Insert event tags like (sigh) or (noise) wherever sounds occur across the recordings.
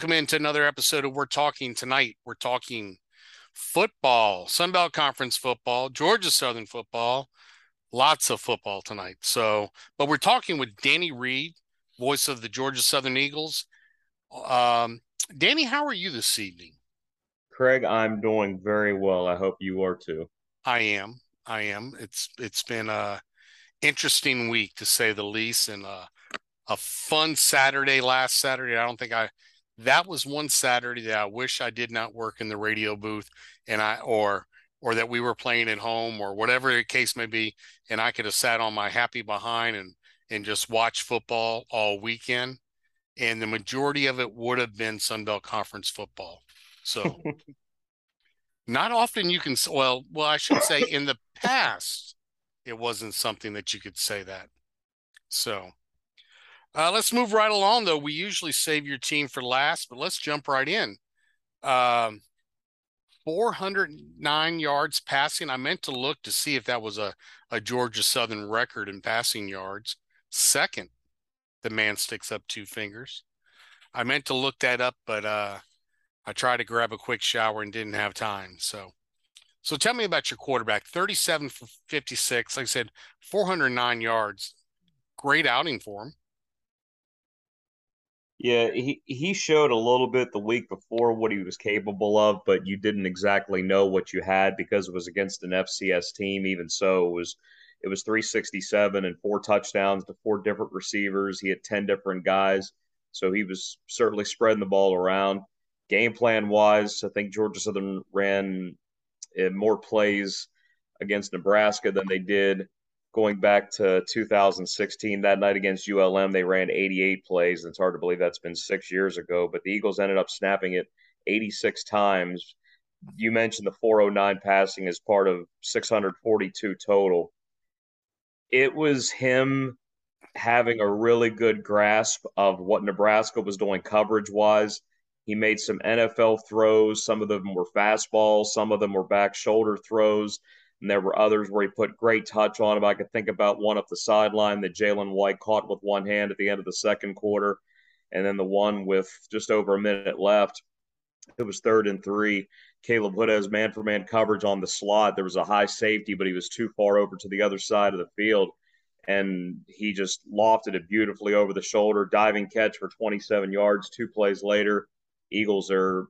Welcome into another episode of We're Talking Tonight. We're talking football, Sunbelt Conference football, Georgia Southern football, lots of football tonight. So, but we're talking with Danny Reed, voice of the Georgia Southern Eagles. Um, Danny, how are you this evening? Craig, I'm doing very well. I hope you are too. I am. I am. It's it's been a interesting week to say the least, and a, a fun Saturday last Saturday. I don't think I that was one Saturday that I wish I did not work in the radio booth and I or or that we were playing at home or whatever the case may be and I could have sat on my happy behind and and just watch football all weekend and the majority of it would have been Sunbelt Conference football. So (laughs) not often you can well well I should say (laughs) in the past it wasn't something that you could say that. So uh, let's move right along, though. We usually save your team for last, but let's jump right in. Um, 409 yards passing. I meant to look to see if that was a, a Georgia Southern record in passing yards. Second, the man sticks up two fingers. I meant to look that up, but uh, I tried to grab a quick shower and didn't have time. So, so tell me about your quarterback. 37 for 56. Like I said, 409 yards. Great outing for him. Yeah, he, he showed a little bit the week before what he was capable of, but you didn't exactly know what you had because it was against an FCS team. Even so, it was it was 367 and four touchdowns to four different receivers. He had 10 different guys, so he was certainly spreading the ball around. Game plan wise, I think Georgia Southern ran eh, more plays against Nebraska than they did going back to 2016, that night against ULM, they ran 88 plays. It's hard to believe that's been six years ago, but the Eagles ended up snapping it 86 times. You mentioned the 409 passing as part of 642 total. It was him having a really good grasp of what Nebraska was doing coverage wise. He made some NFL throws. Some of them were fastballs, some of them were back shoulder throws. And there were others where he put great touch on him. I could think about one up the sideline that Jalen White caught with one hand at the end of the second quarter. And then the one with just over a minute left. It was third and three. Khaleb Hood has man for man coverage on the slot. There was a high safety, but he was too far over to the other side of the field. And he just lofted it beautifully over the shoulder, diving catch for 27 yards. Two plays later, Eagles are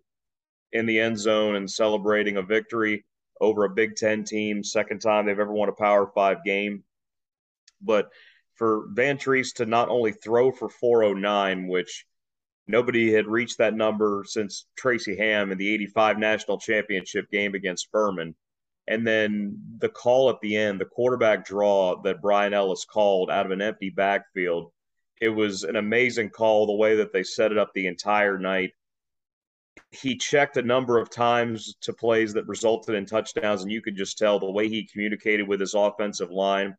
in the end zone and celebrating a victory over a Big Ten team, second time they've ever won a Power Five game. But for Vantrease to not only throw for 409, which nobody had reached that number since Tracy Ham in the 85 national championship game against Furman. And then the call at the end, the quarterback draw that Bryan Ellis called out of an empty backfield. It was an amazing call, the way that they set it up the entire night he checked a number of times to plays that resulted in touchdowns, and you could just tell the way he communicated with his offensive line.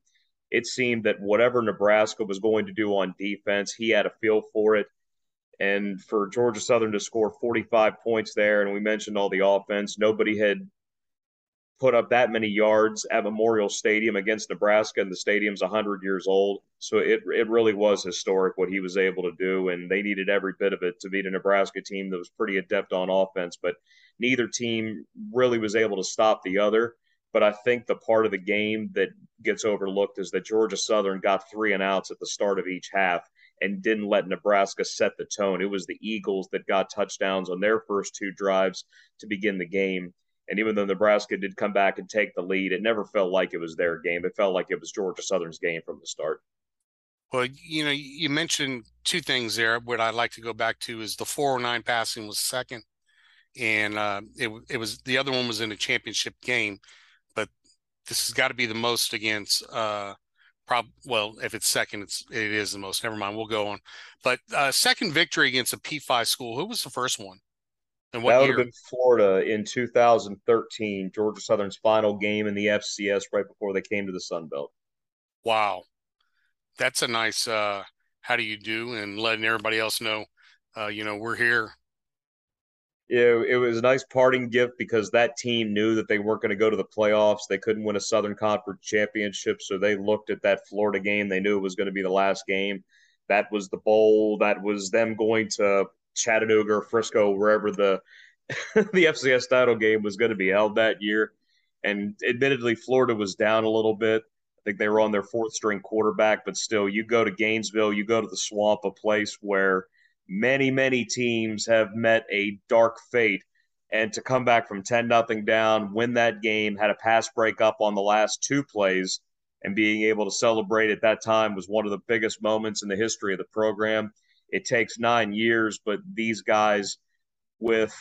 It seemed that whatever Nebraska was going to do on defense, he had a feel for it. And for Georgia Southern to score 45 points there, and we mentioned all the offense, nobody had put up that many yards at Memorial Stadium against Nebraska, and the stadium's 100 years old. So it it really was historic what he was able to do, and they needed every bit of it to beat a Nebraska team that was pretty adept on offense. But neither team really was able to stop the other. But I think the part of the game that gets overlooked is that Georgia Southern got three and outs at the start of each half and didn't let Nebraska set the tone. It was the Eagles that got touchdowns on their first two drives to begin the game and even though Nebraska did come back and take the lead, it never felt like it was their game. It felt like it was Georgia Southern's game from the start. Well, you know, you mentioned two things there. What I'd like to go back to is the 409 passing was second, and uh, it it was the other one was in a championship game, but this has got to be the most against. Uh, prob well, if it's second, it's it is the most. Never mind, we'll go on. But uh, second victory against a P5 school. Who was the first one? And what that would year? have been Florida in 2013, Georgia Southern's final game in the FCS right before they came to the Sun Belt. Wow. That's a nice uh how do you do and letting everybody else know uh, you know, we're here. Yeah, it was a nice parting gift because that team knew that they weren't going to go to the playoffs. They couldn't win a Southern Conference championship, so they looked at that Florida game. They knew it was going to be the last game. That was the bowl. That was them going to Chattanooga or Frisco, wherever the (laughs) the FCS title game was going to be held that year. And admittedly, Florida was down a little bit. I think they were on their fourth string quarterback, but still, you go to Gainesville, you go to the swamp, a place where many, many teams have met a dark fate. And to come back from 10 nothing down, win that game, had a pass break up on the last two plays, and being able to celebrate at that time was one of the biggest moments in the history of the program. It takes nine years, but these guys, with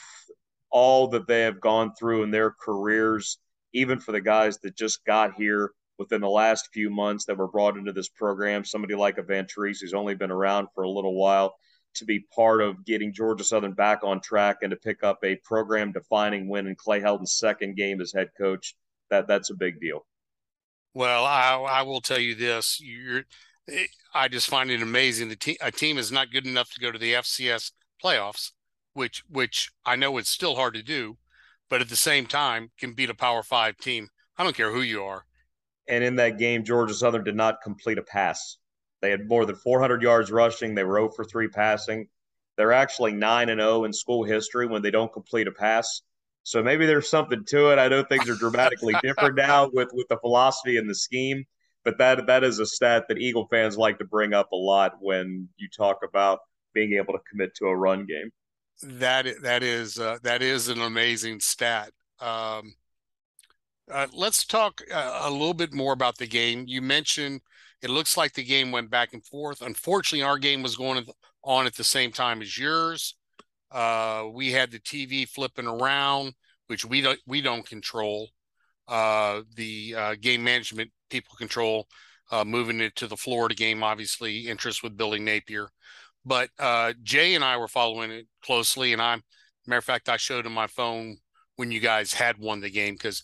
all that they have gone through in their careers, even for the guys that just got here within the last few months that were brought into this program, somebody like a Vantrease who's only been around for a little while, to be part of getting Georgia Southern back on track and to pick up a program defining win in Clay Helton's second game as head coach, that that's a big deal. Well, I, I will tell you this: you're, I just find it amazing. The team, a team is not good enough to go to the FCS playoffs, which which I know it's still hard to do, but at the same time can beat a Power Five team. I don't care who you are. And in that game, Georgia Southern did not complete a pass. They had more than 400 yards rushing. They were 0 for 3 passing. They're actually 9 and 0 in school history when they don't complete a pass. So maybe there's something to it. I know things are dramatically different (laughs) now with with the philosophy and the scheme, but that that is a stat that Eagle fans like to bring up a lot when you talk about being able to commit to a run game. That that is uh, that is an amazing stat. Um, uh, let's talk uh, a little bit more about the game. You mentioned it looks like the game went back and forth. Unfortunately, our game was going on at the same time as yours. Uh, we had the TV flipping around, which we don't we don't control. Uh, the uh, game management people control. Uh, moving it to the Florida game, obviously interest with Billy Napier, but Jay and I were following it closely. And I'm matter of fact, I showed him my phone when you guys had won the game because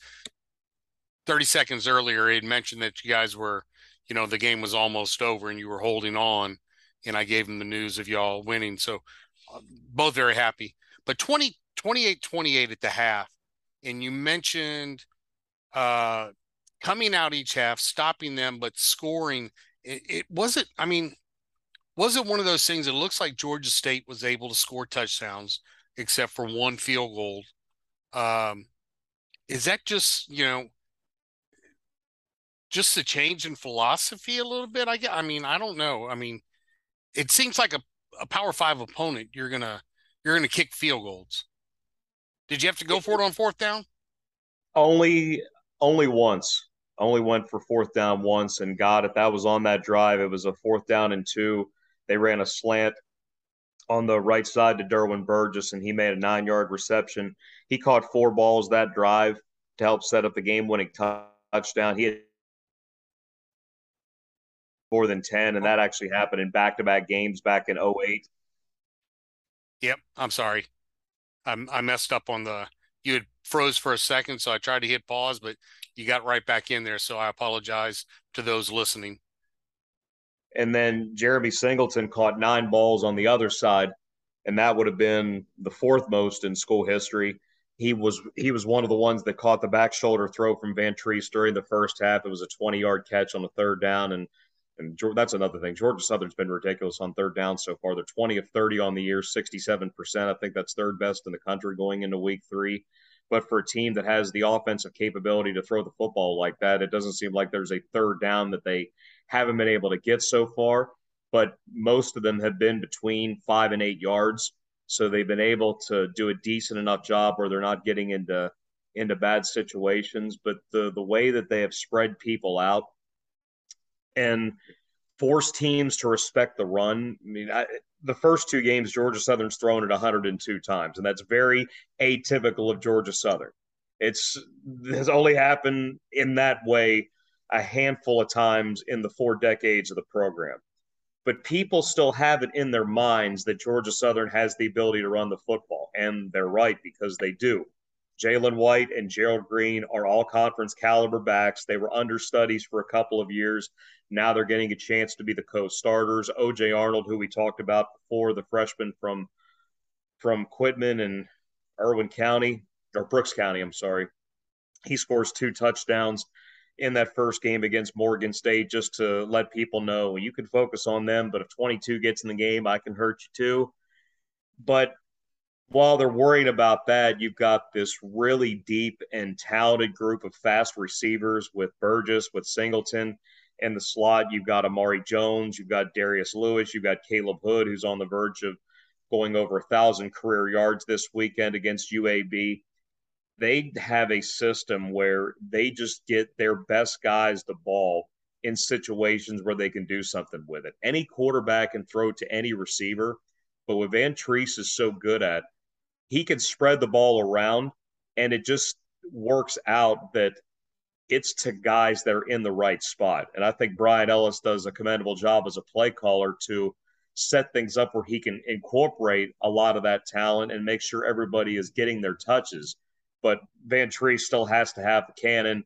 30 seconds earlier, he had mentioned that you guys were, you know, the game was almost over and you were holding on. And I gave him the news of y'all winning. So uh, both very happy. But 20, 28 28 at the half. And you mentioned uh, coming out each half, stopping them, but scoring. It, it wasn't, I mean, was it one of those things? It looks like Georgia State was able to score touchdowns except for one field goal. Um, is that just, you know, just a change in philosophy a little bit. I get. I mean, I don't know. I mean, it seems like a, a power five opponent, you're gonna you're gonna kick field goals. Did you have to go for it on fourth down? Only only once. Only went for fourth down once and got it. That was on that drive. It was a fourth down and two. They ran a slant on the right side to Derwin Burgess, and he made a nine yard reception. He caught four balls that drive to help set up the game winning touchdown. He had more than 10, and that actually happened in back to back games back in 08. Yep. I'm sorry. I'm, I messed up on the, you had froze for a second, so I tried to hit pause, but you got right back in there. So I apologize to those listening. And then Jeremy Singleton caught nine balls on the other side, and that would have been the fourth most in school history. He was he was one of the ones that caught the back shoulder throw from Vantrease during the first half. It was a 20 yard catch on the third down, and and that's another thing. Georgia Southern's been ridiculous on third down so far. They're 20 of 30 on the year, 67%. I think that's third best in the country going into week three. But for a team that has the offensive capability to throw the football like that, it doesn't seem like there's a third down that they haven't been able to get so far. But most of them have been between five and eight yards. So they've been able to do a decent enough job where they're not getting into into bad situations. But the the way that they have spread people out and force teams to respect the run. I mean, I, the first two games, Georgia Southern's thrown it 102 times, and that's very atypical of Georgia Southern. It's has only happened in that way a handful of times in the four decades of the program. But people still have it in their minds that Georgia Southern has the ability to run the football, and they're right because they do. Jalen White and Gerald Green are all conference caliber backs. They were understudies for a couple of years. Now they're getting a chance to be the co-starters. OJ Arnold, who we talked about before, the freshman from from Quitman and Irwin County or Brooks County, I'm sorry. He scores two touchdowns in that first game against Morgan State just to let people know you can focus on them, but if 22 gets in the game, I can hurt you too. but while they're worried about that, you've got this really deep and talented group of fast receivers with Burgess, with Singleton in the slot. You've got Amare Jones, you've got Darius Lewis, you've got Khaleb Hood, who's on the verge of going over a thousand career yards this weekend against UAB. They have a system where they just get their best guys the ball in situations where they can do something with it. Any quarterback can throw to any receiver, but what Vantrease is so good at he can spread the ball around and it just works out that it's to guys that are in the right spot. And I think Bryan Ellis does a commendable job as a play caller to set things up where he can incorporate a lot of that talent and make sure everybody is getting their touches. But Vantrease still has to have the cannon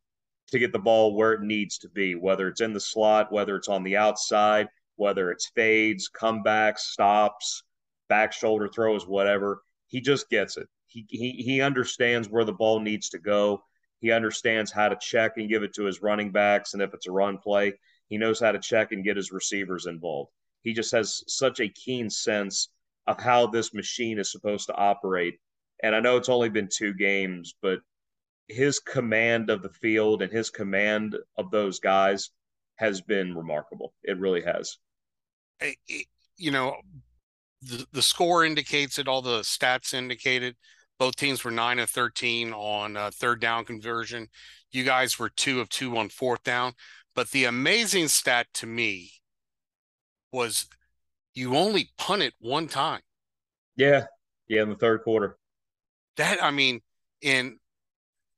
to get the ball where it needs to be, whether it's in the slot, whether it's on the outside, whether it's fades, comebacks, stops, back shoulder throws, whatever he just gets it. He, he, he understands where the ball needs to go. He understands how to check and give it to his running backs. And if it's a run play, he knows how to check and get his receivers involved. He just has such a keen sense of how this machine is supposed to operate. And I know it's only been two games, but his command of the field and his command of those guys has been remarkable. It really has. You know, the, the score indicates it, all the stats indicated. Both teams were nine of 13 on uh, third down conversion. You guys were two of two on fourth down. But the amazing stat to me was you only punted one time. Yeah. Yeah. In the third quarter. That, I mean, in,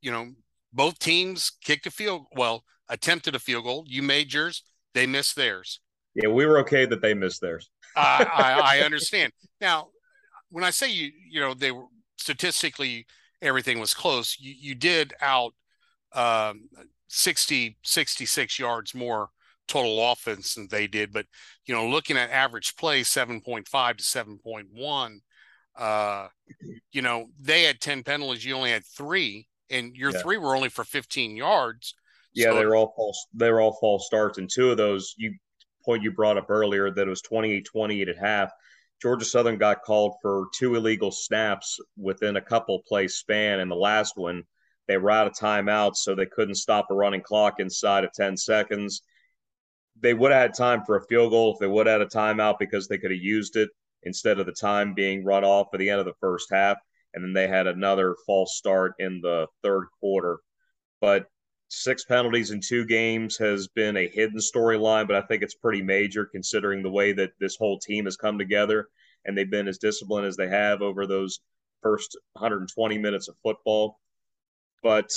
you know, both teams kicked a field, well, attempted a field goal. You made yours, they missed theirs. Yeah. We were okay that they missed theirs. I, I, I understand. Now, when I say you, you know, they were statistically everything was close. You, you did out um, 60, 66 yards more total offense than they did. But, you know, looking at average play, 7.5 to 7.1, uh, you know, they had 10 penalties. You only had three, and your yeah. three were only for 15 yards. Yeah, so, they were all false. They were all false starts, and two of those you point you brought up earlier that it was 28 28 at half. Georgia Southern got called for two illegal snaps within a couple play span. And the last one, they were out of timeouts, so they couldn't stop a running clock inside of 10 seconds. They would have had time for a field goal if they would have had a timeout because they could have used it instead of the time being run off at the end of the first half. And then they had another false start in the third quarter. But six penalties in two games has been a hidden storyline, but I think it's pretty major considering the way that this whole team has come together and they've been as disciplined as they have over those first 120 minutes of football. But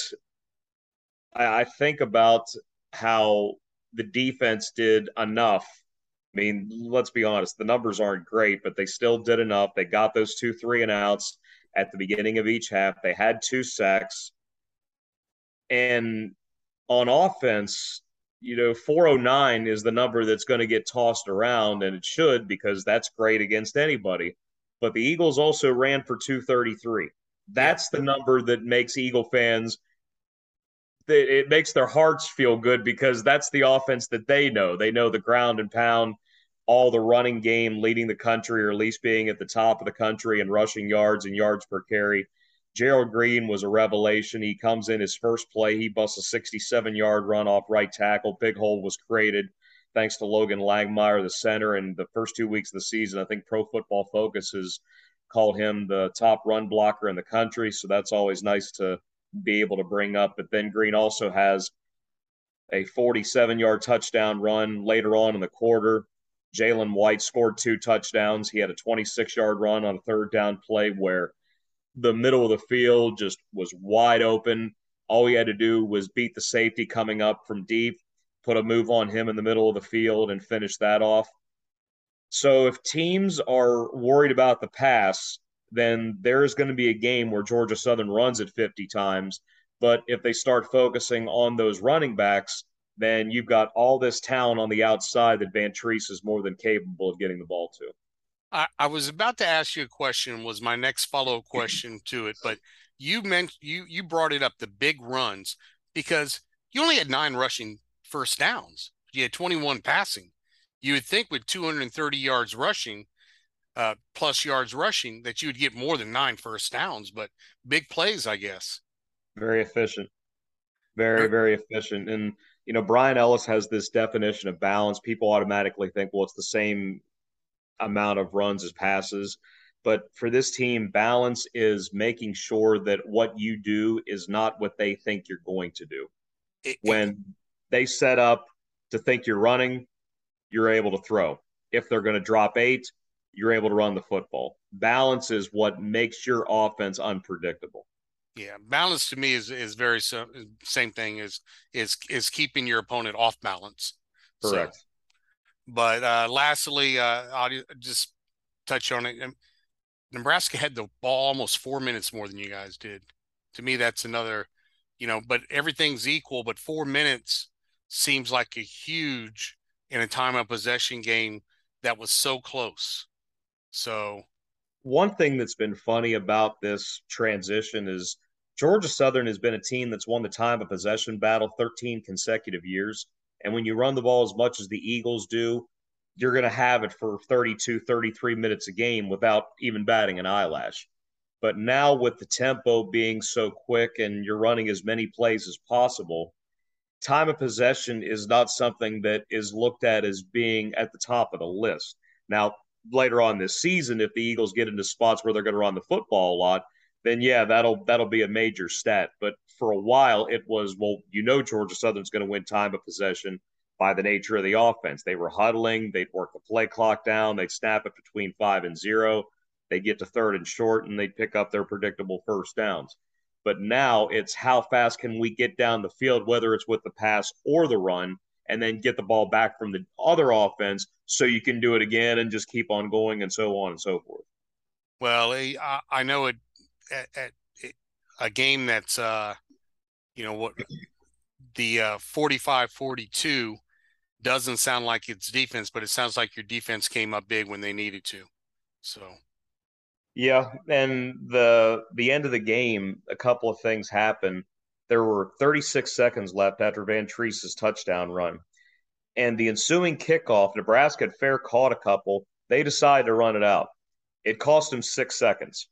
I, I think about how the defense did enough. I mean, let's be honest, the numbers aren't great, but they still did enough. They got those two three and outs at the beginning of each half. They had two sacks. And on offense, you know, 409 is the number that's going to get tossed around, and it should because that's great against anybody. But the Eagles also ran for 233. That's the number that makes Eagle fans. That it makes their hearts feel good because that's the offense that they know. They know the ground and pound, all the running game leading the country, or at least being at the top of the country and rushing yards and yards per carry. Gerald Green was a revelation. He comes in his first play, he busts a 67 yard run off right tackle. Big hole was created thanks to Logan Langmeier, the center. And the first two weeks of the season, I think Pro Football Focus has called him the top run blocker in the country. So that's always nice to be able to bring up. But then Green also has a 47 yard touchdown run later on in the quarter. Jalen White scored two touchdowns. He had a 26 yard run on a third down play where the middle of the field just was wide open. All he had to do was beat the safety coming up from deep, put a move on him in the middle of the field, and finish that off. So if teams are worried about the pass, then there is going to be a game where Georgia Southern runs it 50 times. But if they start focusing on those running backs, then you've got all this talent on the outside that Van Vantrease is more than capable of getting the ball to. I, I was about to ask you a question. Was my next follow up question to it, but you meant you you brought it up the big runs because you only had nine rushing first downs. You had 21 passing. You would think with 230 yards rushing, uh, plus yards rushing, that you would get more than nine first downs. But big plays, I guess. Very efficient. Very, very efficient. And, you know, Bryan Ellis has this definition of balance. People automatically think, well, it's the same amount of runs as passes. But for this team, balance is making sure that what you do is not what they think you're going to do. When they set up to think you're running, you're able to throw. If they're going to drop eight, you're able to run the football. Balance is what makes your offense unpredictable. Yeah, balance to me is is very same thing as is is keeping your opponent off balance. Correct. So, but uh, lastly, uh, I'll just touch on it. Nebraska had the ball almost four minutes more than you guys did. To me, that's another, you know. But everything's equal. But four minutes seems like a huge in a time of possession game that was so close. So, one thing that's been funny about this transition is Georgia Southern has been a team that's won the time of possession battle 13 consecutive years. And when you run the ball as much as the Eagles do, you're going to have it for 32, 33 minutes a game without even batting an eyelash. But now, with the tempo being so quick and you're running as many plays as possible, time of possession is not something that is looked at as being at the top of the list. Now, later on this season, if the Eagles get into spots where they're going to run the football a lot, then yeah, that'll that'll be a major stat. But for a while, it was well, you know, Georgia Southern's going to win time of possession by the nature of the offense. They were huddling, they'd work the play clock down, they'd snap it between five and zero, they'd get to third and short, and they'd pick up their predictable first downs. But now it's how fast can we get down the field, whether it's with the pass or the run, and then get the ball back from the other offense so you can do it again and just keep on going and so on and so forth. Well, eh, I know it at, at a game that's uh you know what the uh 45 42 doesn't sound like it's defense but it sounds like your defense came up big when they needed to. So. Yeah and the the end of the game a couple of things happened. There were 36 seconds left after Vantrease's touchdown run and the ensuing kickoff nebraska had fair caught a couple. They decided to run it out. It cost them six seconds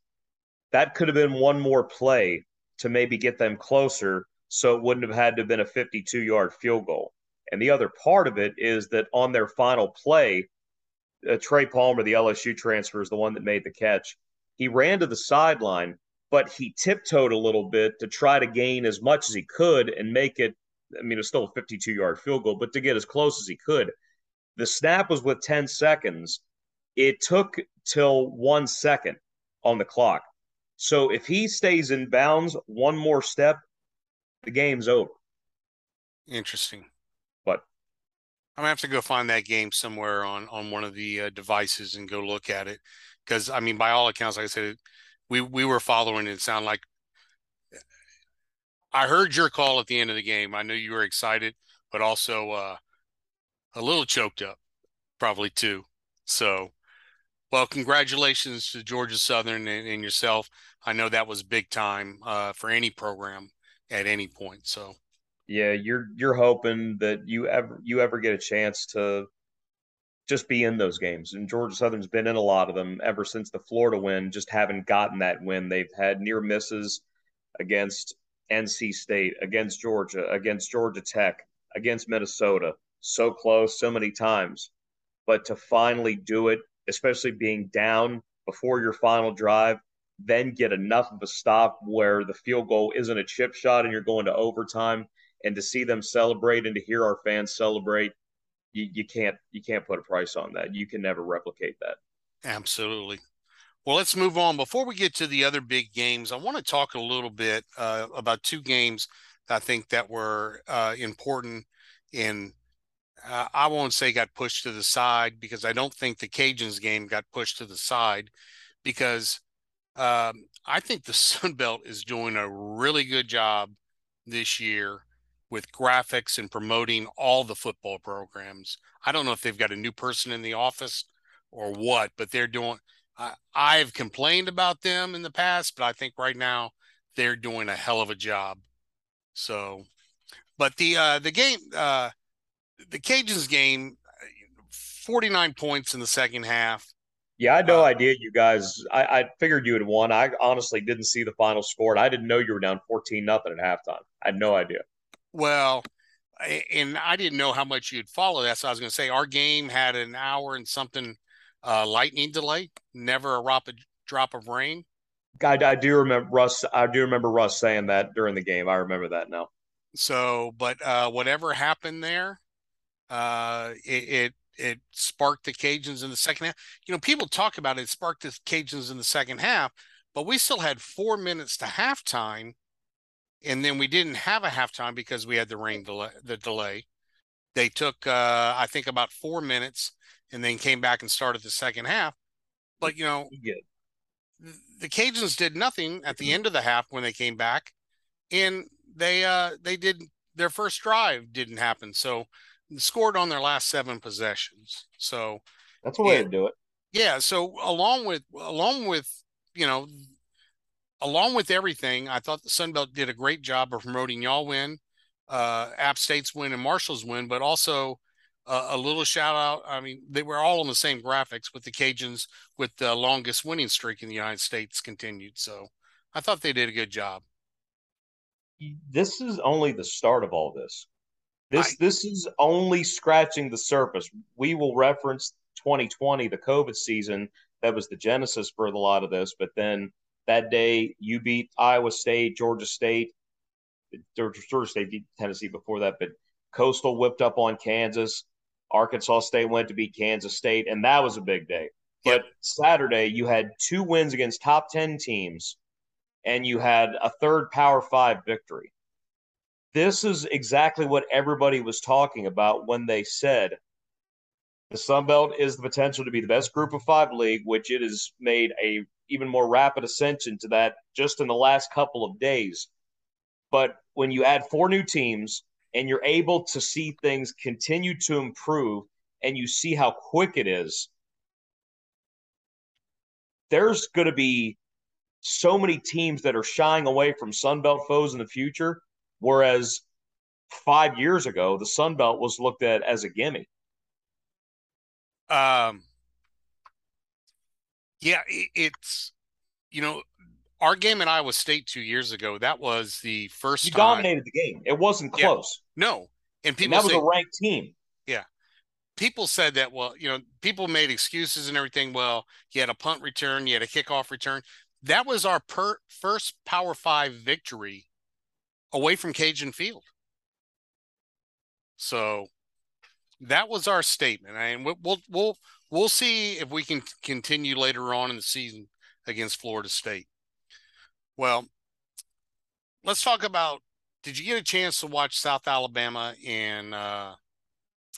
that could have been one more play to maybe get them closer so it wouldn't have had to have been a 52 yard field goal. And the other part of it is that on their final play, uh, Trey Palmer, the LSU transfer, is the one that made the catch. He ran to the sideline, but he tiptoed a little bit to try to gain as much as he could and make it. I mean, it's still a 52 yard field goal, but to get as close as he could. The snap was with 10 seconds. It took till one second on the clock. So if he stays in bounds one more step, the game's over. Interesting. But I'm gonna have to go find that game somewhere on on one of the uh, devices and go look at it because I mean, by all accounts, like I said, we we were following it. Sound like I heard your call at the end of the game. I knew you were excited, but also uh, a little choked up, probably too. So, well, congratulations to Georgia Southern and, and yourself. I know that was big time uh, for any program at any point. So yeah, you're you're hoping that you ever you ever get a chance to just be in those games. And Georgia Southern's been in a lot of them ever since the Florida win. Just haven't gotten that win. They've had near misses against NC State, against Georgia, against Georgia Tech, against Minnesota. So close, so many times. But to finally do it, especially being down before your final drive, then get enough of a stop where the field goal isn't a chip shot and you're going to overtime. And to see them celebrate and to hear our fans celebrate you, you can't you can't put a price on that. You can never replicate that. Absolutely. Well let's move on. Before we get to the other big games i want to talk a little bit uh, about two games i think that were uh, important in uh, i won't say got pushed to the side because i don't think the cajuns game got pushed to the side because um, I think the (laughs) Sun Belt is doing a really good job this year with graphics and promoting all the football programs. I don't know if they've got a new person in the office or what, but they're doing. I, I've complained about them in the past, but I think right now they're doing a hell of a job. So, but the uh, the game, uh, the Cajuns game, forty nine points in the second half. Yeah, I had no uh, idea you guys. I, I, figured you had won. I honestly didn't see the final score, and I didn't know you were down fourteen nothing at halftime. I had no idea. Well, and I didn't know how much you'd follow that. So I was going to say our game had an hour and something uh, lightning delay. Never a drop, a drop of rain. I, I do remember Russ. I do remember Russ saying that during the game. I remember that now. So, but uh, whatever happened there, uh, it, it it sparked the Cajuns in the second half. You know, people talk about it, it sparked the Cajuns in the second half, but we still had four minutes to halftime, and then we didn't have a halftime because we had the rain delay. The delay. They took, uh, I think, about four minutes, and then came back and started the second half. But you know, the Cajuns did nothing at the end of the half when they came back, and they uh they did their first drive didn't happen. So scored on their last seven possessions. So that's a way and, to do it. Yeah. So along with along with you know along with everything, I thought the Sun Belt did a great job of promoting y'all win, uh, App State's win, and Marshall's win, but also uh, a little shout out. I mean, they were all on the same graphics with the Cajuns with the longest winning streak in the United States continued. So I thought they did a good job. This is only the start of all this. This I, this is only scratching the surface. We will reference 2020, the COVID season. That was the genesis for a lot of this. But then that day, you beat Iowa State, Georgia State, Georgia State beat Tennessee before that. But Coastal whipped up on Kansas. Arkansas State went to beat Kansas State, and that was a big day. But Saturday, you had two wins against top 10 teams, and you had a third Power Five victory this is exactly what everybody was talking about when they said the Sun Belt is the potential to be the best group of five league, which it has made a even more rapid ascension to that just in the last couple of days. But when you add four new teams and you're able to see things continue to improve and you see how quick it is, there's going to be so many teams that are shying away from Sun Belt foes in the future Whereas five years ago, the Sun Belt was looked at as a gimme. Um, yeah, it's you know our game at Iowa State two years ago. That was the first. You time. dominated the game. It wasn't close. Yeah, no, and people and that say, was a ranked team. Yeah, people said that. Well, you know, people made excuses and everything. Well, you had a punt return, you had a kickoff return. That was our per- first Power Five victory away from Cajun Field. So that was our statement, and we'll we'll we'll see if we can continue later on in the season against Florida State. Well, let's talk about. Did you get a chance to watch South Alabama and uh,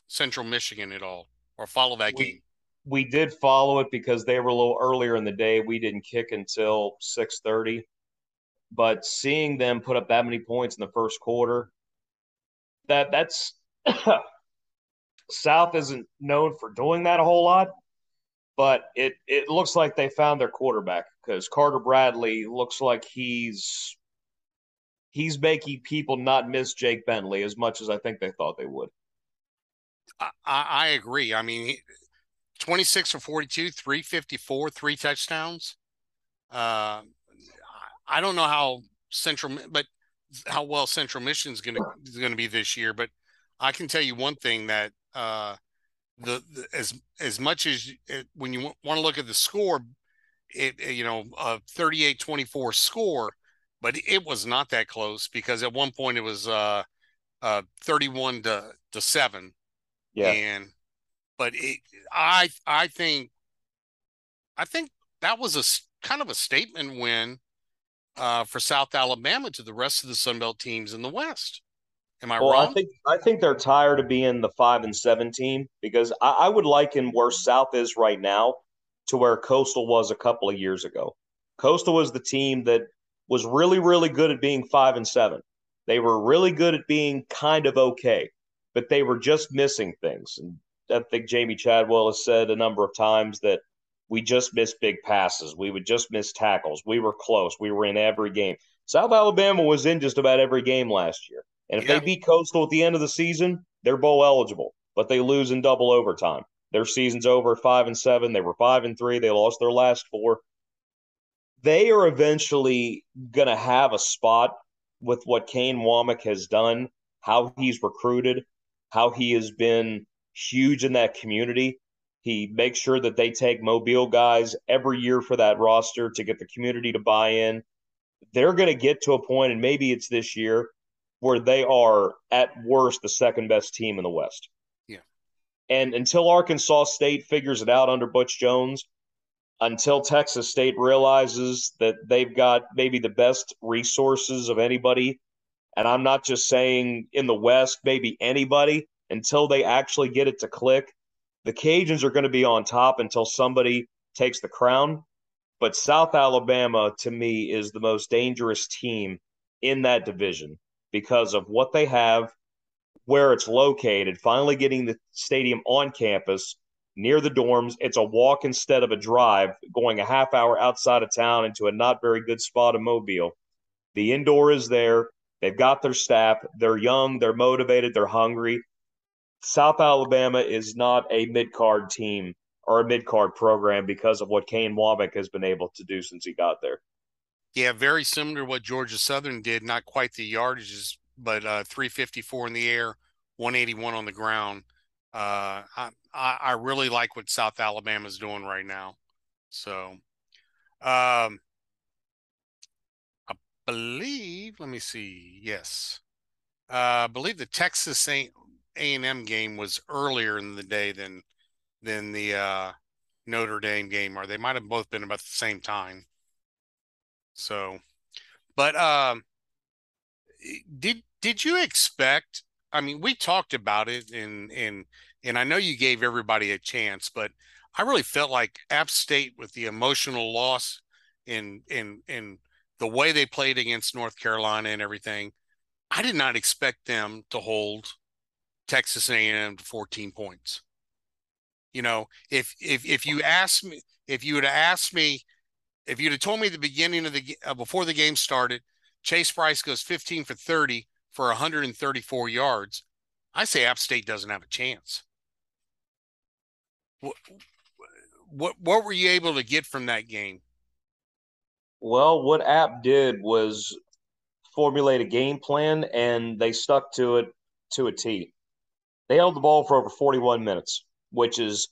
Central Michigan at all, or follow that we, game? We did follow it because they were a little earlier in the day. We didn't kick until six thirty. But seeing them put up that many points in the first quarter, that that's (coughs) South isn't known for doing that a whole lot, but it it looks like they found their quarterback because Carter Bradley looks like he's he's making people not miss Jake Bentley as much as I think they thought they would. I, I agree. I mean, 26 for 42, 354, three touchdowns. Uh, I don't know how Central, but how well Central is going to is going to be this year. But I can tell you one thing that uh, the, the as as much as it, when you want to look at the score, it you know a 38-24 score, but it was not that close because at one point it was uh, uh 31 to to seven. Yeah. And but it, I I think I think that was a kind of a statement win uh, for South Alabama to the rest of the Sun Belt teams in the West. Am I well, wrong? I think I think they're tired of being the five and seven team because I, I would liken where South is right now to where Coastal was a couple of years ago. Coastal was the team that was really, really good at being five and seven. They were really good at being kind of okay, but they were just missing things. And I think Jamey Chadwell has said a number of times that we just missed big passes. We would just miss tackles. We were close. We were in every game. South Alabama was in just about every game last year. And if yeah. they beat Coastal at the end of the season, they're bowl eligible, but they lose in double overtime. Their season's over five and seven. They were five and three. They lost their last four. They are eventually going to have a spot with what Kane Wommack has done, how he's recruited, how he has been huge in that community. He makes sure that they take Mobile guys every year for that roster to get the community to buy in. They're going to get to a point, and maybe it's this year, where they are at worst the second best team in the West. Yeah. And until Arkansas State figures it out under Butch Jones, until Texas State realizes that they've got maybe the best resources of anybody, and I'm not just saying in the West, maybe anybody, until they actually get it to click, the Cajuns are going to be on top until somebody takes the crown. But South Alabama, to me, is the most dangerous team in that division because of what they have, where it's located, finally getting the stadium on campus near the dorms. It's a walk instead of a drive, going a half hour outside of town into a not very good spot in Mobile. The indoor is there. They've got their staff. They're young. They're motivated. They're hungry. South Alabama is not a mid card team or a mid card program because of what Kane Wommack has been able to do since he got there. Yeah, very similar to what Georgia Southern did. Not quite the yardages, but uh, 354 in the air, 181 on the ground. Uh, I, I really like what South Alabama is doing right now. So, um, I believe. Let me see. Yes, uh, I believe the Texas A and M game was earlier in the day than than the uh, Notre Dame game, or they might have both been about the same time. So, but um, did did you expect? I mean, we talked about it, and and and I know you gave everybody a chance, but I really felt like App State with the emotional loss in in in the way they played against North Carolina and everything. I did not expect them to hold Texas A&M to 14 points. You know, if if if you ask me, if you would have asked me, if you'd have told me at the beginning of the uh, before the game started, Chase Brice goes 15 for 30 for 134 yards, I say App State doesn't have a chance. What what what were you able to get from that game? Well, what App did was formulate a game plan, and they stuck to it to a T. They held the ball for over 41 minutes which is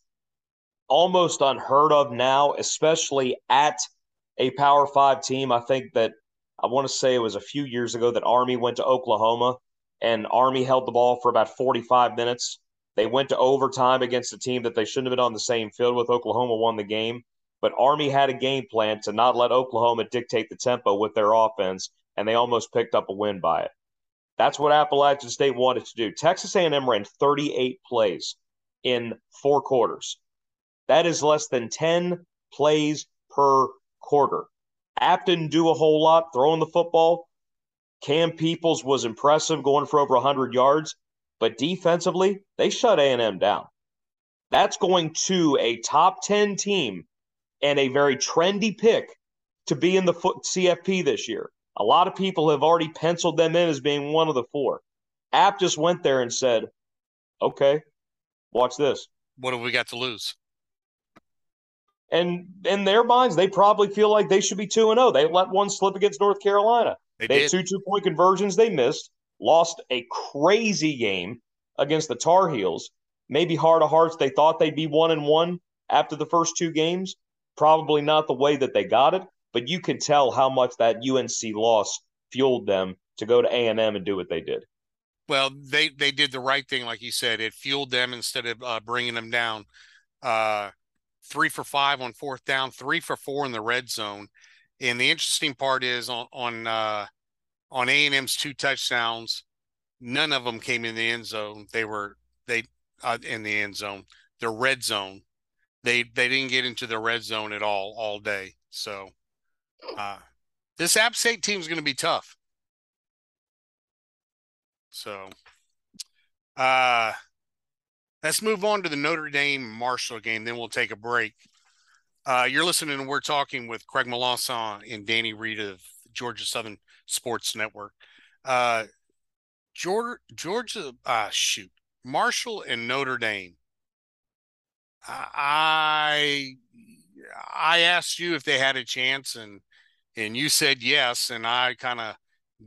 almost unheard of now, especially at a Power Five team. I think that I want to say it was a few years ago that Army went to Oklahoma and Army held the ball for about 45 minutes. They went to overtime against a team that they shouldn't have been on the same field with. Oklahoma won the game, but Army had a game plan to not let Oklahoma dictate the tempo with their offense, and they almost picked up a win by it. That's what Appalachian State wanted to do. Texas A&M ran 38 plays in four quarters. That is less than 10 plays per quarter. App didn't do a whole lot throwing the football. Cam Peoples was impressive going for over 100 yards, but defensively, they shut A&M down. That's going to a top 10 team and a very trendy pick to be in the CFP this year. A lot of people have already penciled them in as being one of the four. App just went there and said, okay, Watch this. What have we got to lose? And in their minds, they probably feel like they should be 2 and 0. They let one slip against North Carolina. They, they had two two point conversions they missed, lost a crazy game against the Tar Heels. Maybe heart of hearts, they thought they'd be 1 and 1 after the first two games. Probably not the way that they got it, but you could tell how much that UNC loss fueled them to go to A&M and do what they did. Well, they they did the right thing, like you said. It fueled them instead of uh, bringing them down. Uh, three for five on fourth down, three for four in the red zone. And the interesting part is on on uh, on A and M's two touchdowns, none of them came in the end zone. They were they uh, in the end zone, the red zone. They they didn't get into the red zone at all all day. So uh, this App State team is going to be tough. So, uh, let's move on to the Notre Dame Marshall game. Then we'll take a break. Uh, you're listening and we're talking with Craig Melanson and Danny Reed of Georgia Southern Sports Network. Uh, Georgia, Georgia, uh, shoot, Marshall and Notre Dame. I I asked you if they had a chance, and and you said yes, and I kind of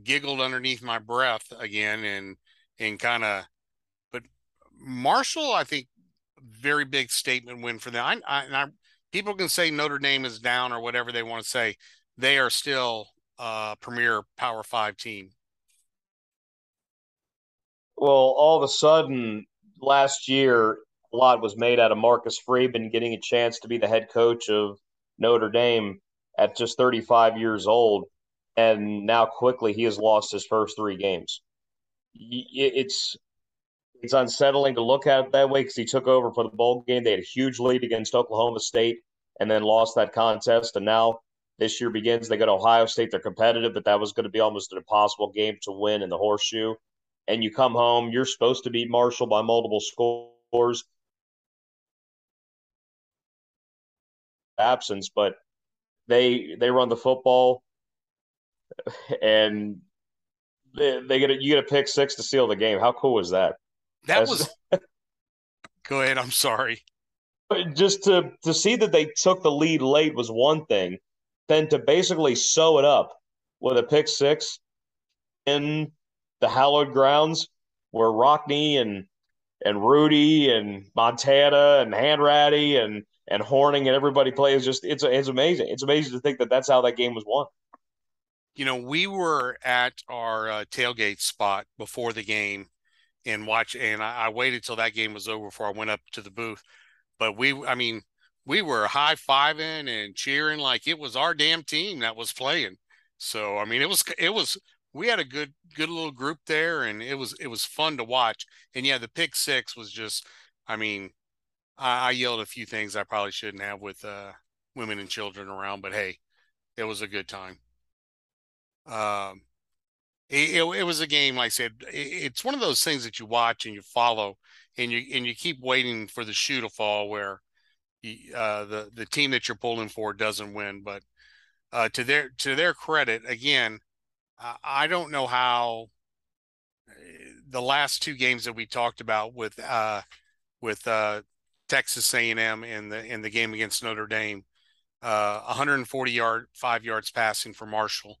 giggled underneath my breath again, and and kind of. But Marshall, I think, very big statement win for them. I, I, and I, people can say Notre Dame is down or whatever they want to say. They are still a premier Power Five team. Well, all of a sudden, last year, a lot was made out of Marcus Freeman getting a chance to be the head coach of Notre Dame at just 35 years old. And now quickly he has lost his first three games. It's it's unsettling to look at it that way because he took over for the bowl game. They had a huge lead against Oklahoma State and then lost that contest. And now this year begins. They go to Ohio State. They're competitive, but that was going to be almost an impossible game to win in the horseshoe. And you come home, you're supposed to beat Marshall by multiple scores. Absence, but they they run the football and they, they get a, you get a pick six to seal the game. How cool was that? That That's, was. (laughs) go ahead. I'm sorry. Just to to see that they took the lead late was one thing. Then to basically sew it up with a pick six in the hallowed grounds where Rockne and and Rudy and Montana and Hanratty and and Hornung and everybody plays just it's it's amazing. It's amazing to think that that's how that game was won. You know, we were at our uh, tailgate spot before the game and watch. And I, I waited till that game was over before I went up to the booth. But we, I mean, we were high fiving and cheering like it was our damn team that was playing. So I mean, it was it was we had a good good little group there, and it was it was fun to watch. And yeah, the pick six was just, I mean, I, I yelled a few things I probably shouldn't have with uh, women and children around, but hey, it was a good time. Um, it, it, it, was a game, like I said, it, it's one of those things that you watch and you follow, and you and you keep waiting for the shoe to fall where you, uh, the the team that you're pulling for doesn't win. But uh, to their to their credit, again, I don't know how eh, the last two games that we talked about with uh, with uh, Texas A&M in the in the game against Notre Dame, uh, 140 yard five yards passing for Marshall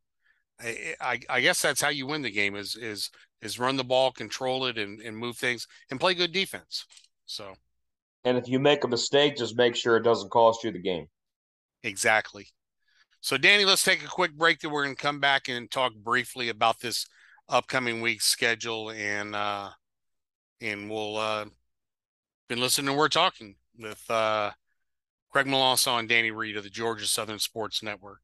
I, I guess that's how you win the game is is is run the ball, control it, and, and move things and play good defense. So, and if you make a mistake, just make sure it doesn't cost you the game. Exactly. So, Danny, let's take a quick break. Then we're going to come back and talk briefly about this upcoming week's schedule, and uh, and we'll uh, been listening. To We're talking with uh, Craig Melanson and Danny Reed of the Georgia Southern Sports Network.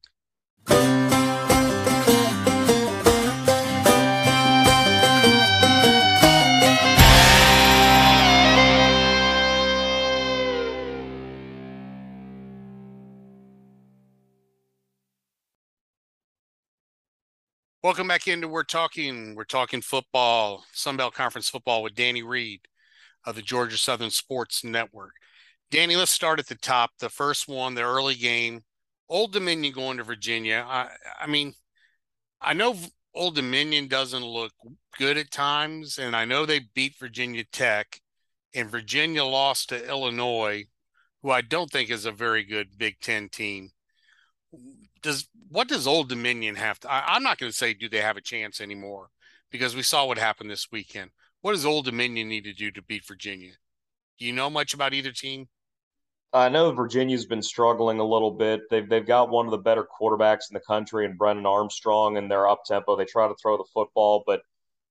Welcome back into We're Talking. We're talking football, Sunbelt Conference football with Danny Reed of the Georgia Southern Sports Network. Danny, let's start at the top. The first one, the early game, Old Dominion going to Virginia. I, I mean, I know Old Dominion doesn't look good at times, and I know they beat Virginia Tech, and Virginia lost to Illinois, who I don't think is a very good Big Ten team does what does Old Dominion have to? I, am not going to say do they have a chance anymore because we saw what happened this weekend. What does Old Dominion need to do to beat Virginia? Do you know much about either team? I know Virginia's been struggling a little bit. They've they've got one of the better quarterbacks in the country, and Brennan Armstrong, and they're up tempo. They try to throw the football, but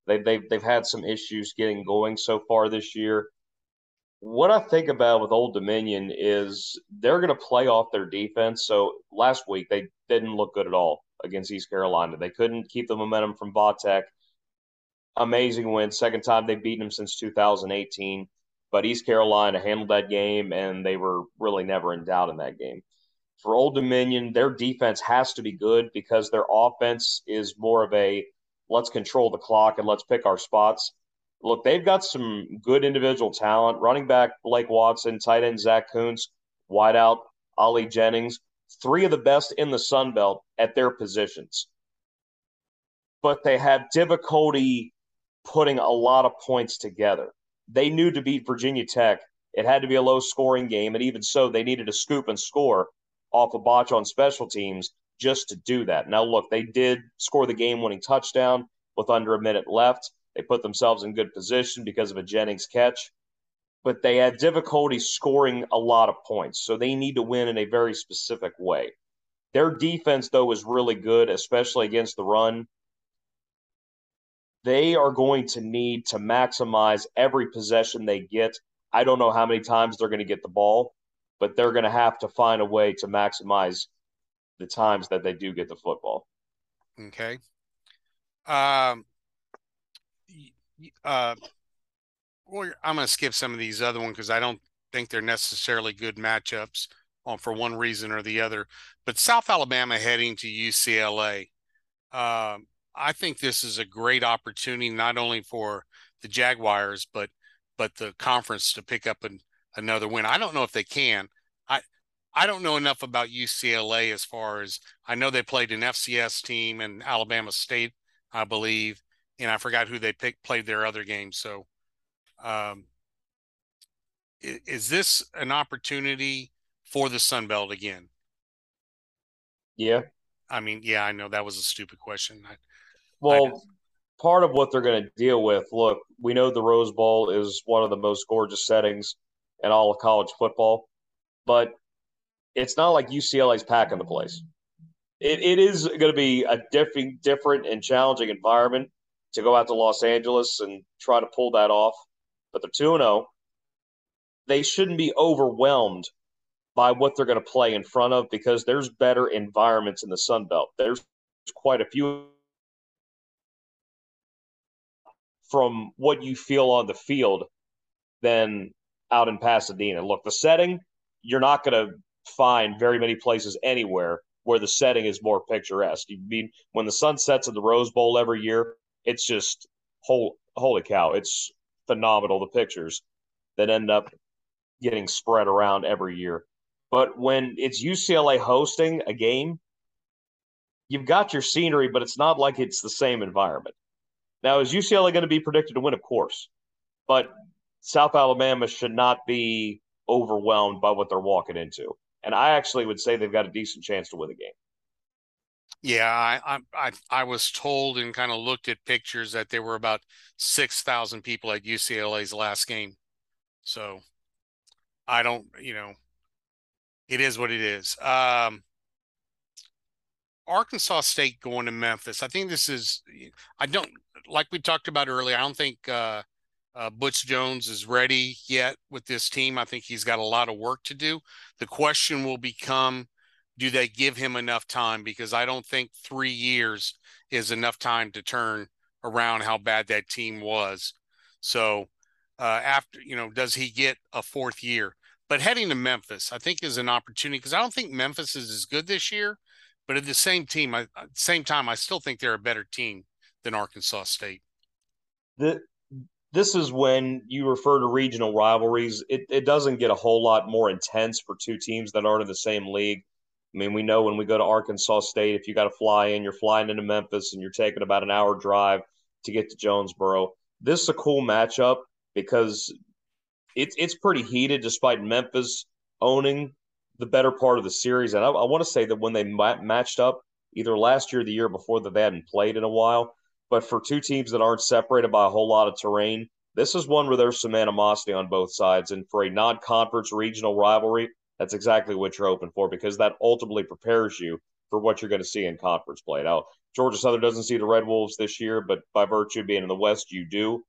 they they've they've had some issues getting going so far this year what I think about with Old Dominion is they're going to play off their defense. So last week they didn't look good at all against East Carolina. They couldn't keep the momentum from Va Tech. Amazing win, second time they've beaten them since 2018. But East Carolina handled that game, and they were really never in doubt in that game. For Old Dominion, their defense has to be good because their offense is more of a let's control the clock and let's pick our spots look, they've got some good individual talent. Running back Blake Watson, tight end Zach Kuntz, wideout Ali Jennings, three of the best in the Sun Belt at their positions. But they have difficulty putting a lot of points together. They knew to beat Virginia Tech, It had to be a low scoring game. And even so, they needed to scoop and score off a botch on special teams just to do that. Now, look, they did score the game winning touchdown with under a minute left. They put themselves in good position because of a Jennings catch, but they had difficulty scoring a lot of points. So they need to win in a very specific way. Their defense, though, is really good, especially against the run. They are going to need to maximize every possession they get. I don't know how many times they're going to get the ball, but they're going to have to find a way to maximize the times that they do get the football. Okay. Um, uh, well, I'm going to skip some of these other ones because I don't think they're necessarily good matchups on for one reason or the other. But South Alabama heading to UCLA, um, I think this is a great opportunity not only for the Jaguars but but the conference to pick up an, another win. I don't know if they can. I I don't know enough about UCLA as far as I know they played an FCS team and Alabama State, I believe, and I forgot who they picked played their other game. So, um, is, is this an opportunity for the Sun Belt again? Yeah. I mean, yeah, I know that was a stupid question. I, well, part of what they're going to deal with, look, we know the Rose Bowl is one of the most gorgeous settings in all of college football, but it's not like UCLA's packing the place. It, it is going to be a different, different and challenging environment to go out to Los Angeles and try to pull that off. But they're 2 0. They shouldn't be overwhelmed by what they're going to play in front of because there's better environments in the Sun Belt. There's quite a few from what you feel on the field than out in Pasadena. Look, the setting, you're not going to find very many places anywhere where the setting is more picturesque. You mean when the sun sets at the Rose Bowl every year, it's just holy, holy cow, it's phenomenal the pictures that end up getting spread around every year. But when it's UCLA hosting a game, you've got your scenery, but it's not like it's the same environment. Now, is UCLA going to be predicted to win? Of course. But South Alabama should not be overwhelmed by what they're walking into. And I actually would say they've got a decent chance to win the game. Yeah, I I I was told and kind of looked at pictures that there were about six thousand people at UCLA's last game. So I don't, you know, it is what it is. Um, Arkansas State going to Memphis. I think this is. I don't like we talked about earlier. I don't think uh, uh, Butch Jones is ready yet with this team. I think he's got a lot of work to do. The question will become, do they give him enough time? Because I don't think three years is enough time to turn around how bad that team was. So uh, after you know, does he get a fourth year? But heading to Memphis, I think, is an opportunity because I don't think Memphis is as good this year. But at the same team, I, the same time, I still think they're a better team than Arkansas State. The, this is when you refer to regional rivalries. It, it doesn't get a whole lot more intense for two teams that aren't in the same league. I mean, we know when we go to Arkansas State, if you got to fly in, you're flying into Memphis and you're taking about an hour drive to get to Jonesboro. This is a cool matchup because it's it's pretty heated, despite Memphis owning the better part of the series. And I, I want to say that when they ma- matched up, either last year or the year before, that they hadn't played in a while. But for two teams that aren't separated by a whole lot of terrain, this is one where there's some animosity on both sides. And for a non-conference regional rivalry, that's exactly what you're hoping for because that ultimately prepares you for what you're going to see in conference play. Now, Georgia Southern doesn't see the Red Wolves this year, but by virtue of being in the West, you do.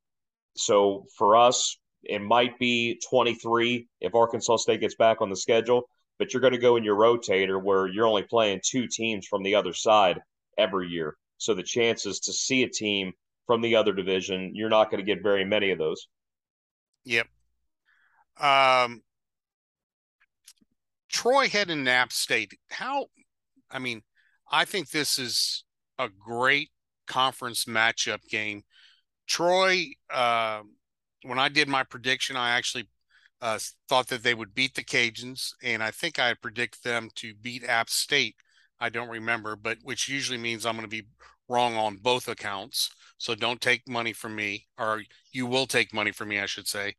So for us, it might be 23 if Arkansas State gets back on the schedule, but you're going to go in your rotator where you're only playing two teams from the other side every year. So the chances to see a team from the other division, you're not going to get very many of those. Yep. Um, Troy head and App State. How? I mean, I think this is a great conference matchup game. Troy, uh, when I did my prediction, I actually uh, thought that they would beat the Cajuns, and I think I predict them to beat App State. I don't remember, but which usually means I'm going to be wrong on both accounts. So don't take money from me, or you will take money from me, I should say.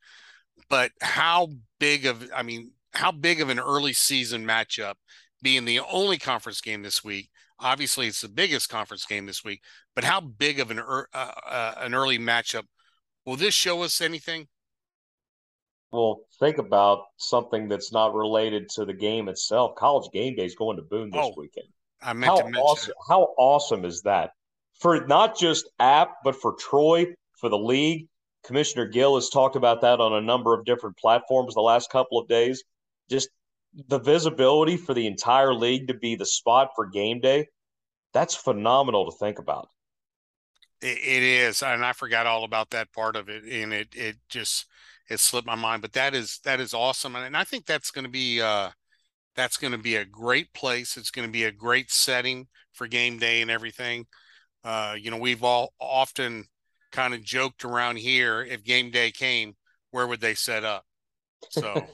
but how big of I mean, how big of an early season matchup being the only conference game this week? Obviously, it's the biggest conference game this week, but how big of an uh, uh, an early matchup will this show us anything? Well, think about something that's not related to the game itself. College game day is going to Boone this oh, weekend. I meant how to mention awesome, How awesome is that? For not just App, but for Troy, for the league. Commissioner Gill has talked about that on a number of different platforms the last couple of days. Just the visibility for the entire league to be the spot for game day, that's phenomenal to think about. it is, and I forgot all about that part of it, and it it just it slipped my mind. But that is that is awesome, and I think that's going to be uh, that's going to be a great place. It's going to be a great setting for game day and everything. Uh, you know, we've all often kind of joked around here if game day came, where would they set up? So,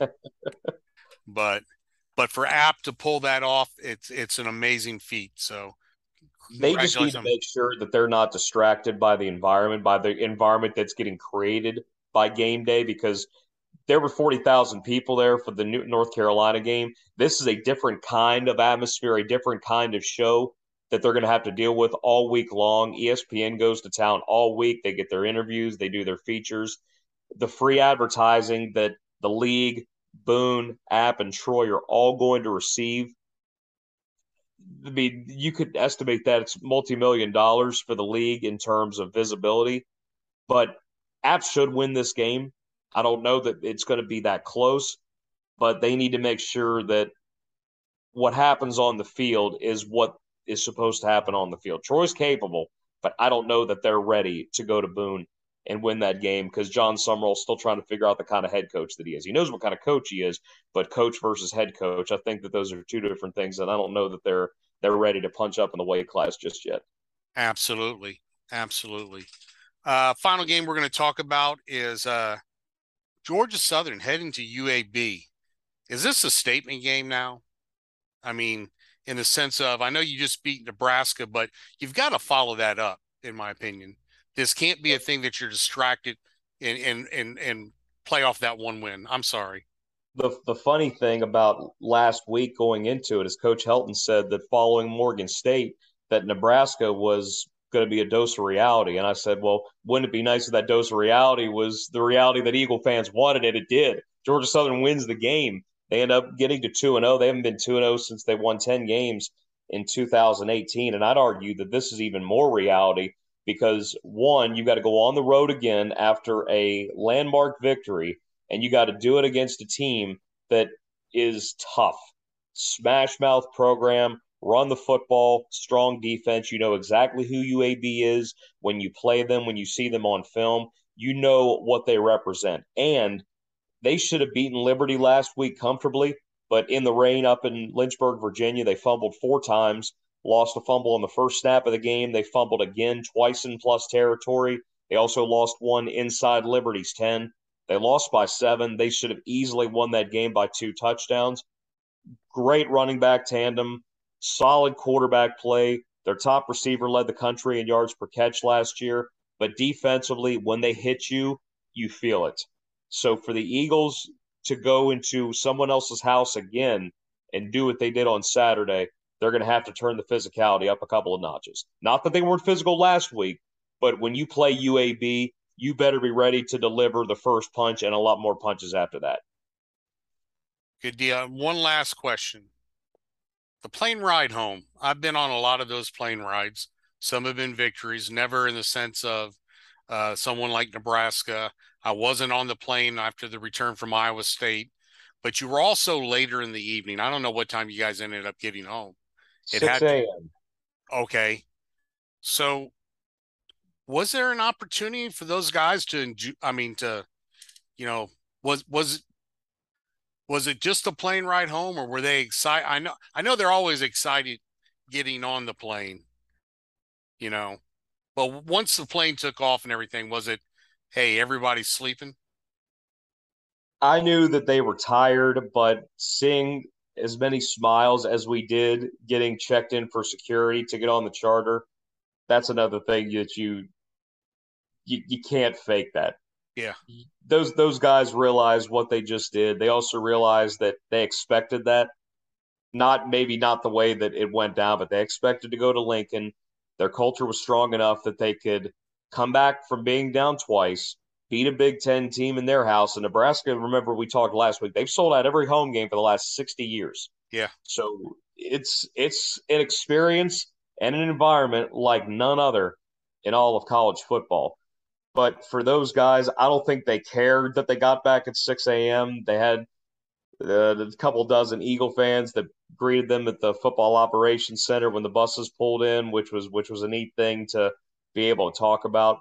(laughs) but but for App to pull that off, it's it's an amazing feat. So they just need to make sure that they're not distracted by the environment, by the environment that's getting created by game day, because there were 40,000 people there for the new North Carolina game. This is a different kind of atmosphere, a different kind of show that they're going to have to deal with all week long. ESPN goes to town all week. They get their interviews, they do their features. The free advertising that the league, Boone, App, and Troy are all going to receive. I mean, you could estimate that it's multi million dollars for the league in terms of visibility, but App should win this game. I don't know that it's going to be that close, but they need to make sure that what happens on the field is what is supposed to happen on the field. Troy's capable, but I don't know that they're ready to go to Boone and win that game because Jon Sumrall's still trying to figure out the kind of head coach that he is. He knows what kind of coach he is, but coach versus head coach, I think that those are two different things, and I don't know that they're they're ready to punch up in the weight class just yet. Absolutely, absolutely. Uh, final game we're going to talk about is uh, Georgia Southern heading to UAB. Is this a statement game now? I mean, in the sense of I know you just beat Nebraska, but you've got to follow that up, in my opinion. This can't be a thing that you're distracted and and and and play off that one win. I'm sorry. The the funny thing about last week going into it is Coach Helton said that following Morgan State that Nebraska was going to be a dose of reality. And I said, well, wouldn't it be nice if that dose of reality was the reality that Eagle fans wanted it? It did. Georgia Southern wins the game. They end up getting to 2 and 0. They haven't been 2 and 0 since they won 10 games in 2018. And I'd argue that this is even more reality because one, you've got to go on the road again after a landmark victory, and you got to do it against a team that is tough. Smash mouth program, run the football, strong defense. You know exactly who UAB is when you play them, when you see them on film. You know what they represent. And they should have beaten Liberty last week comfortably, but in the rain up in Lynchburg, Virginia, they fumbled four times, lost a fumble on the first snap of the game. They fumbled again twice in plus territory. They also lost one inside Liberty's 10. They lost by seven. They should have easily won that game by two touchdowns. Great running back tandem, solid quarterback play. Their top receiver led the country in yards per catch last year, but defensively, when they hit you, you feel it. So for the Eagles to go into someone else's house again and do what they did on Saturday, they're going to have to turn the physicality up a couple of notches. Not that they weren't physical last week, but when you play UAB, you better be ready to deliver the first punch and a lot more punches after that. Good deal. One last question. The plane ride home. I've been on a lot of those plane rides. Some have been victories, never in the sense of uh, someone like Nebraska. I wasn't on the plane after the return from Iowa State, but you were also later in the evening. I don't know what time you guys ended up getting home. It 6 a.m. Okay. So was there an opportunity for those guys to I mean to you know was was was it just a plane ride home or were they excited I know I know they're always excited getting on the plane you know but once the plane took off and everything was it hey, everybody's sleeping? I knew that they were tired, but seeing as many smiles as we did getting checked in for security to get on the charter, that's another thing that you you, you can't fake that. Yeah. Those those guys realized what they just did. They also realized that they expected that. Not maybe not the way that it went down, but they expected to go to Lincoln. Their culture was strong enough that they could come back from being down twice, beat a Big Ten team in their house. And Nebraska, remember we talked last week, they've sold out every home game for the last 60 years. Yeah. So it's it's an experience and an environment like none other in all of college football. But for those guys, I don't think they cared that they got back at 6 a.m. They had uh, a couple dozen Eagle fans that greeted them at the football operations center when the buses pulled in, which was which was a neat thing to be able to talk about.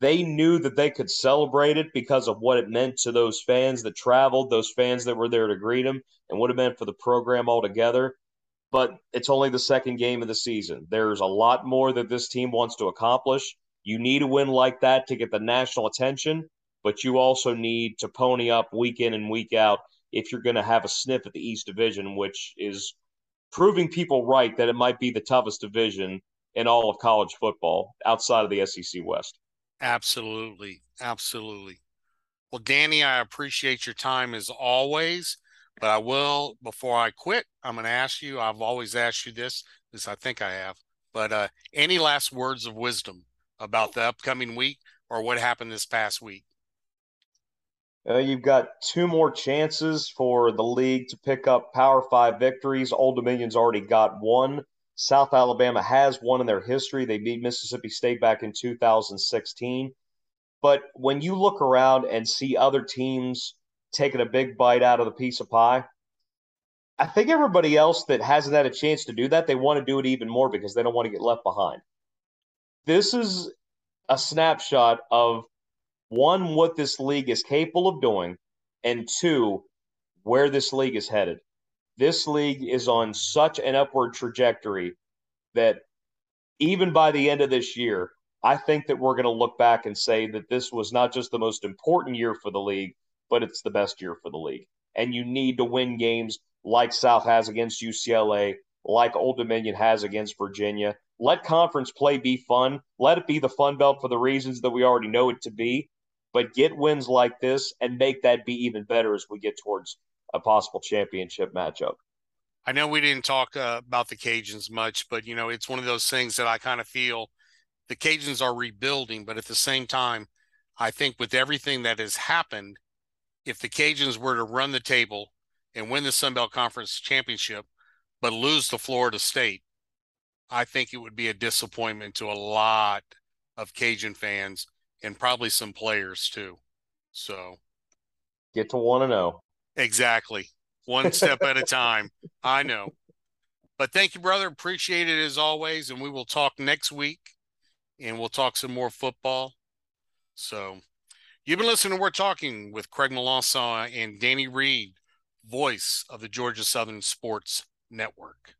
They knew that they could celebrate it because of what it meant to those fans that traveled, those fans that were there to greet them, and what it meant for the program altogether. But it's only the second game of the season. There's a lot more that this team wants to accomplish. You need a win like that to get the national attention, but you also need to pony up week in and week out if you're going to have a sniff at the East Division, which is proving people right that it might be the toughest division in all of college football outside of the SEC West. Absolutely. Absolutely. Well, Danny, I appreciate your time as always, but I will, before I quit, I'm going to ask you, I've always asked you this, this I think I have, but uh, any last words of wisdom about the upcoming week or what happened this past week? Uh, you've got two more chances for the league to pick up Power Five victories. Old Dominion's already got one. South Alabama has one in their history. They beat Mississippi State back in 2016. But when you look around and see other teams taking a big bite out of the piece of pie, I think everybody else that hasn't had a chance to do that, they want to do it even more because they don't want to get left behind. This is a snapshot of one, what this league is capable of doing, and two, where this league is headed. This league is on such an upward trajectory that even by the end of this year, I think that we're going to look back and say that this was not just the most important year for the league, but it's the best year for the league. And you need to win games like South has against UCLA, like Old Dominion has against Virginia. Let conference play be fun. Let it be the Fun Belt for the reasons that we already know it to be but get wins like this and make that be even better as we get towards a possible championship matchup. I know we didn't talk uh, about the Cajuns much, but you know, it's one of those things that I kind of feel the Cajuns are rebuilding, but at the same time, I think with everything that has happened, if the Cajuns were to run the table and win the Sun Belt Conference championship, but lose to Florida State, I think it would be a disappointment to a lot of Cajun fans and probably some players too. So get to want to know. Exactly. One step at a time. I know. But thank you, brother. Appreciate it as always. And we will talk next week and we'll talk some more football. So you've been listening to We're Talking with Craig Melanson and Danny Reed, voice of the Georgia Southern Sports Network.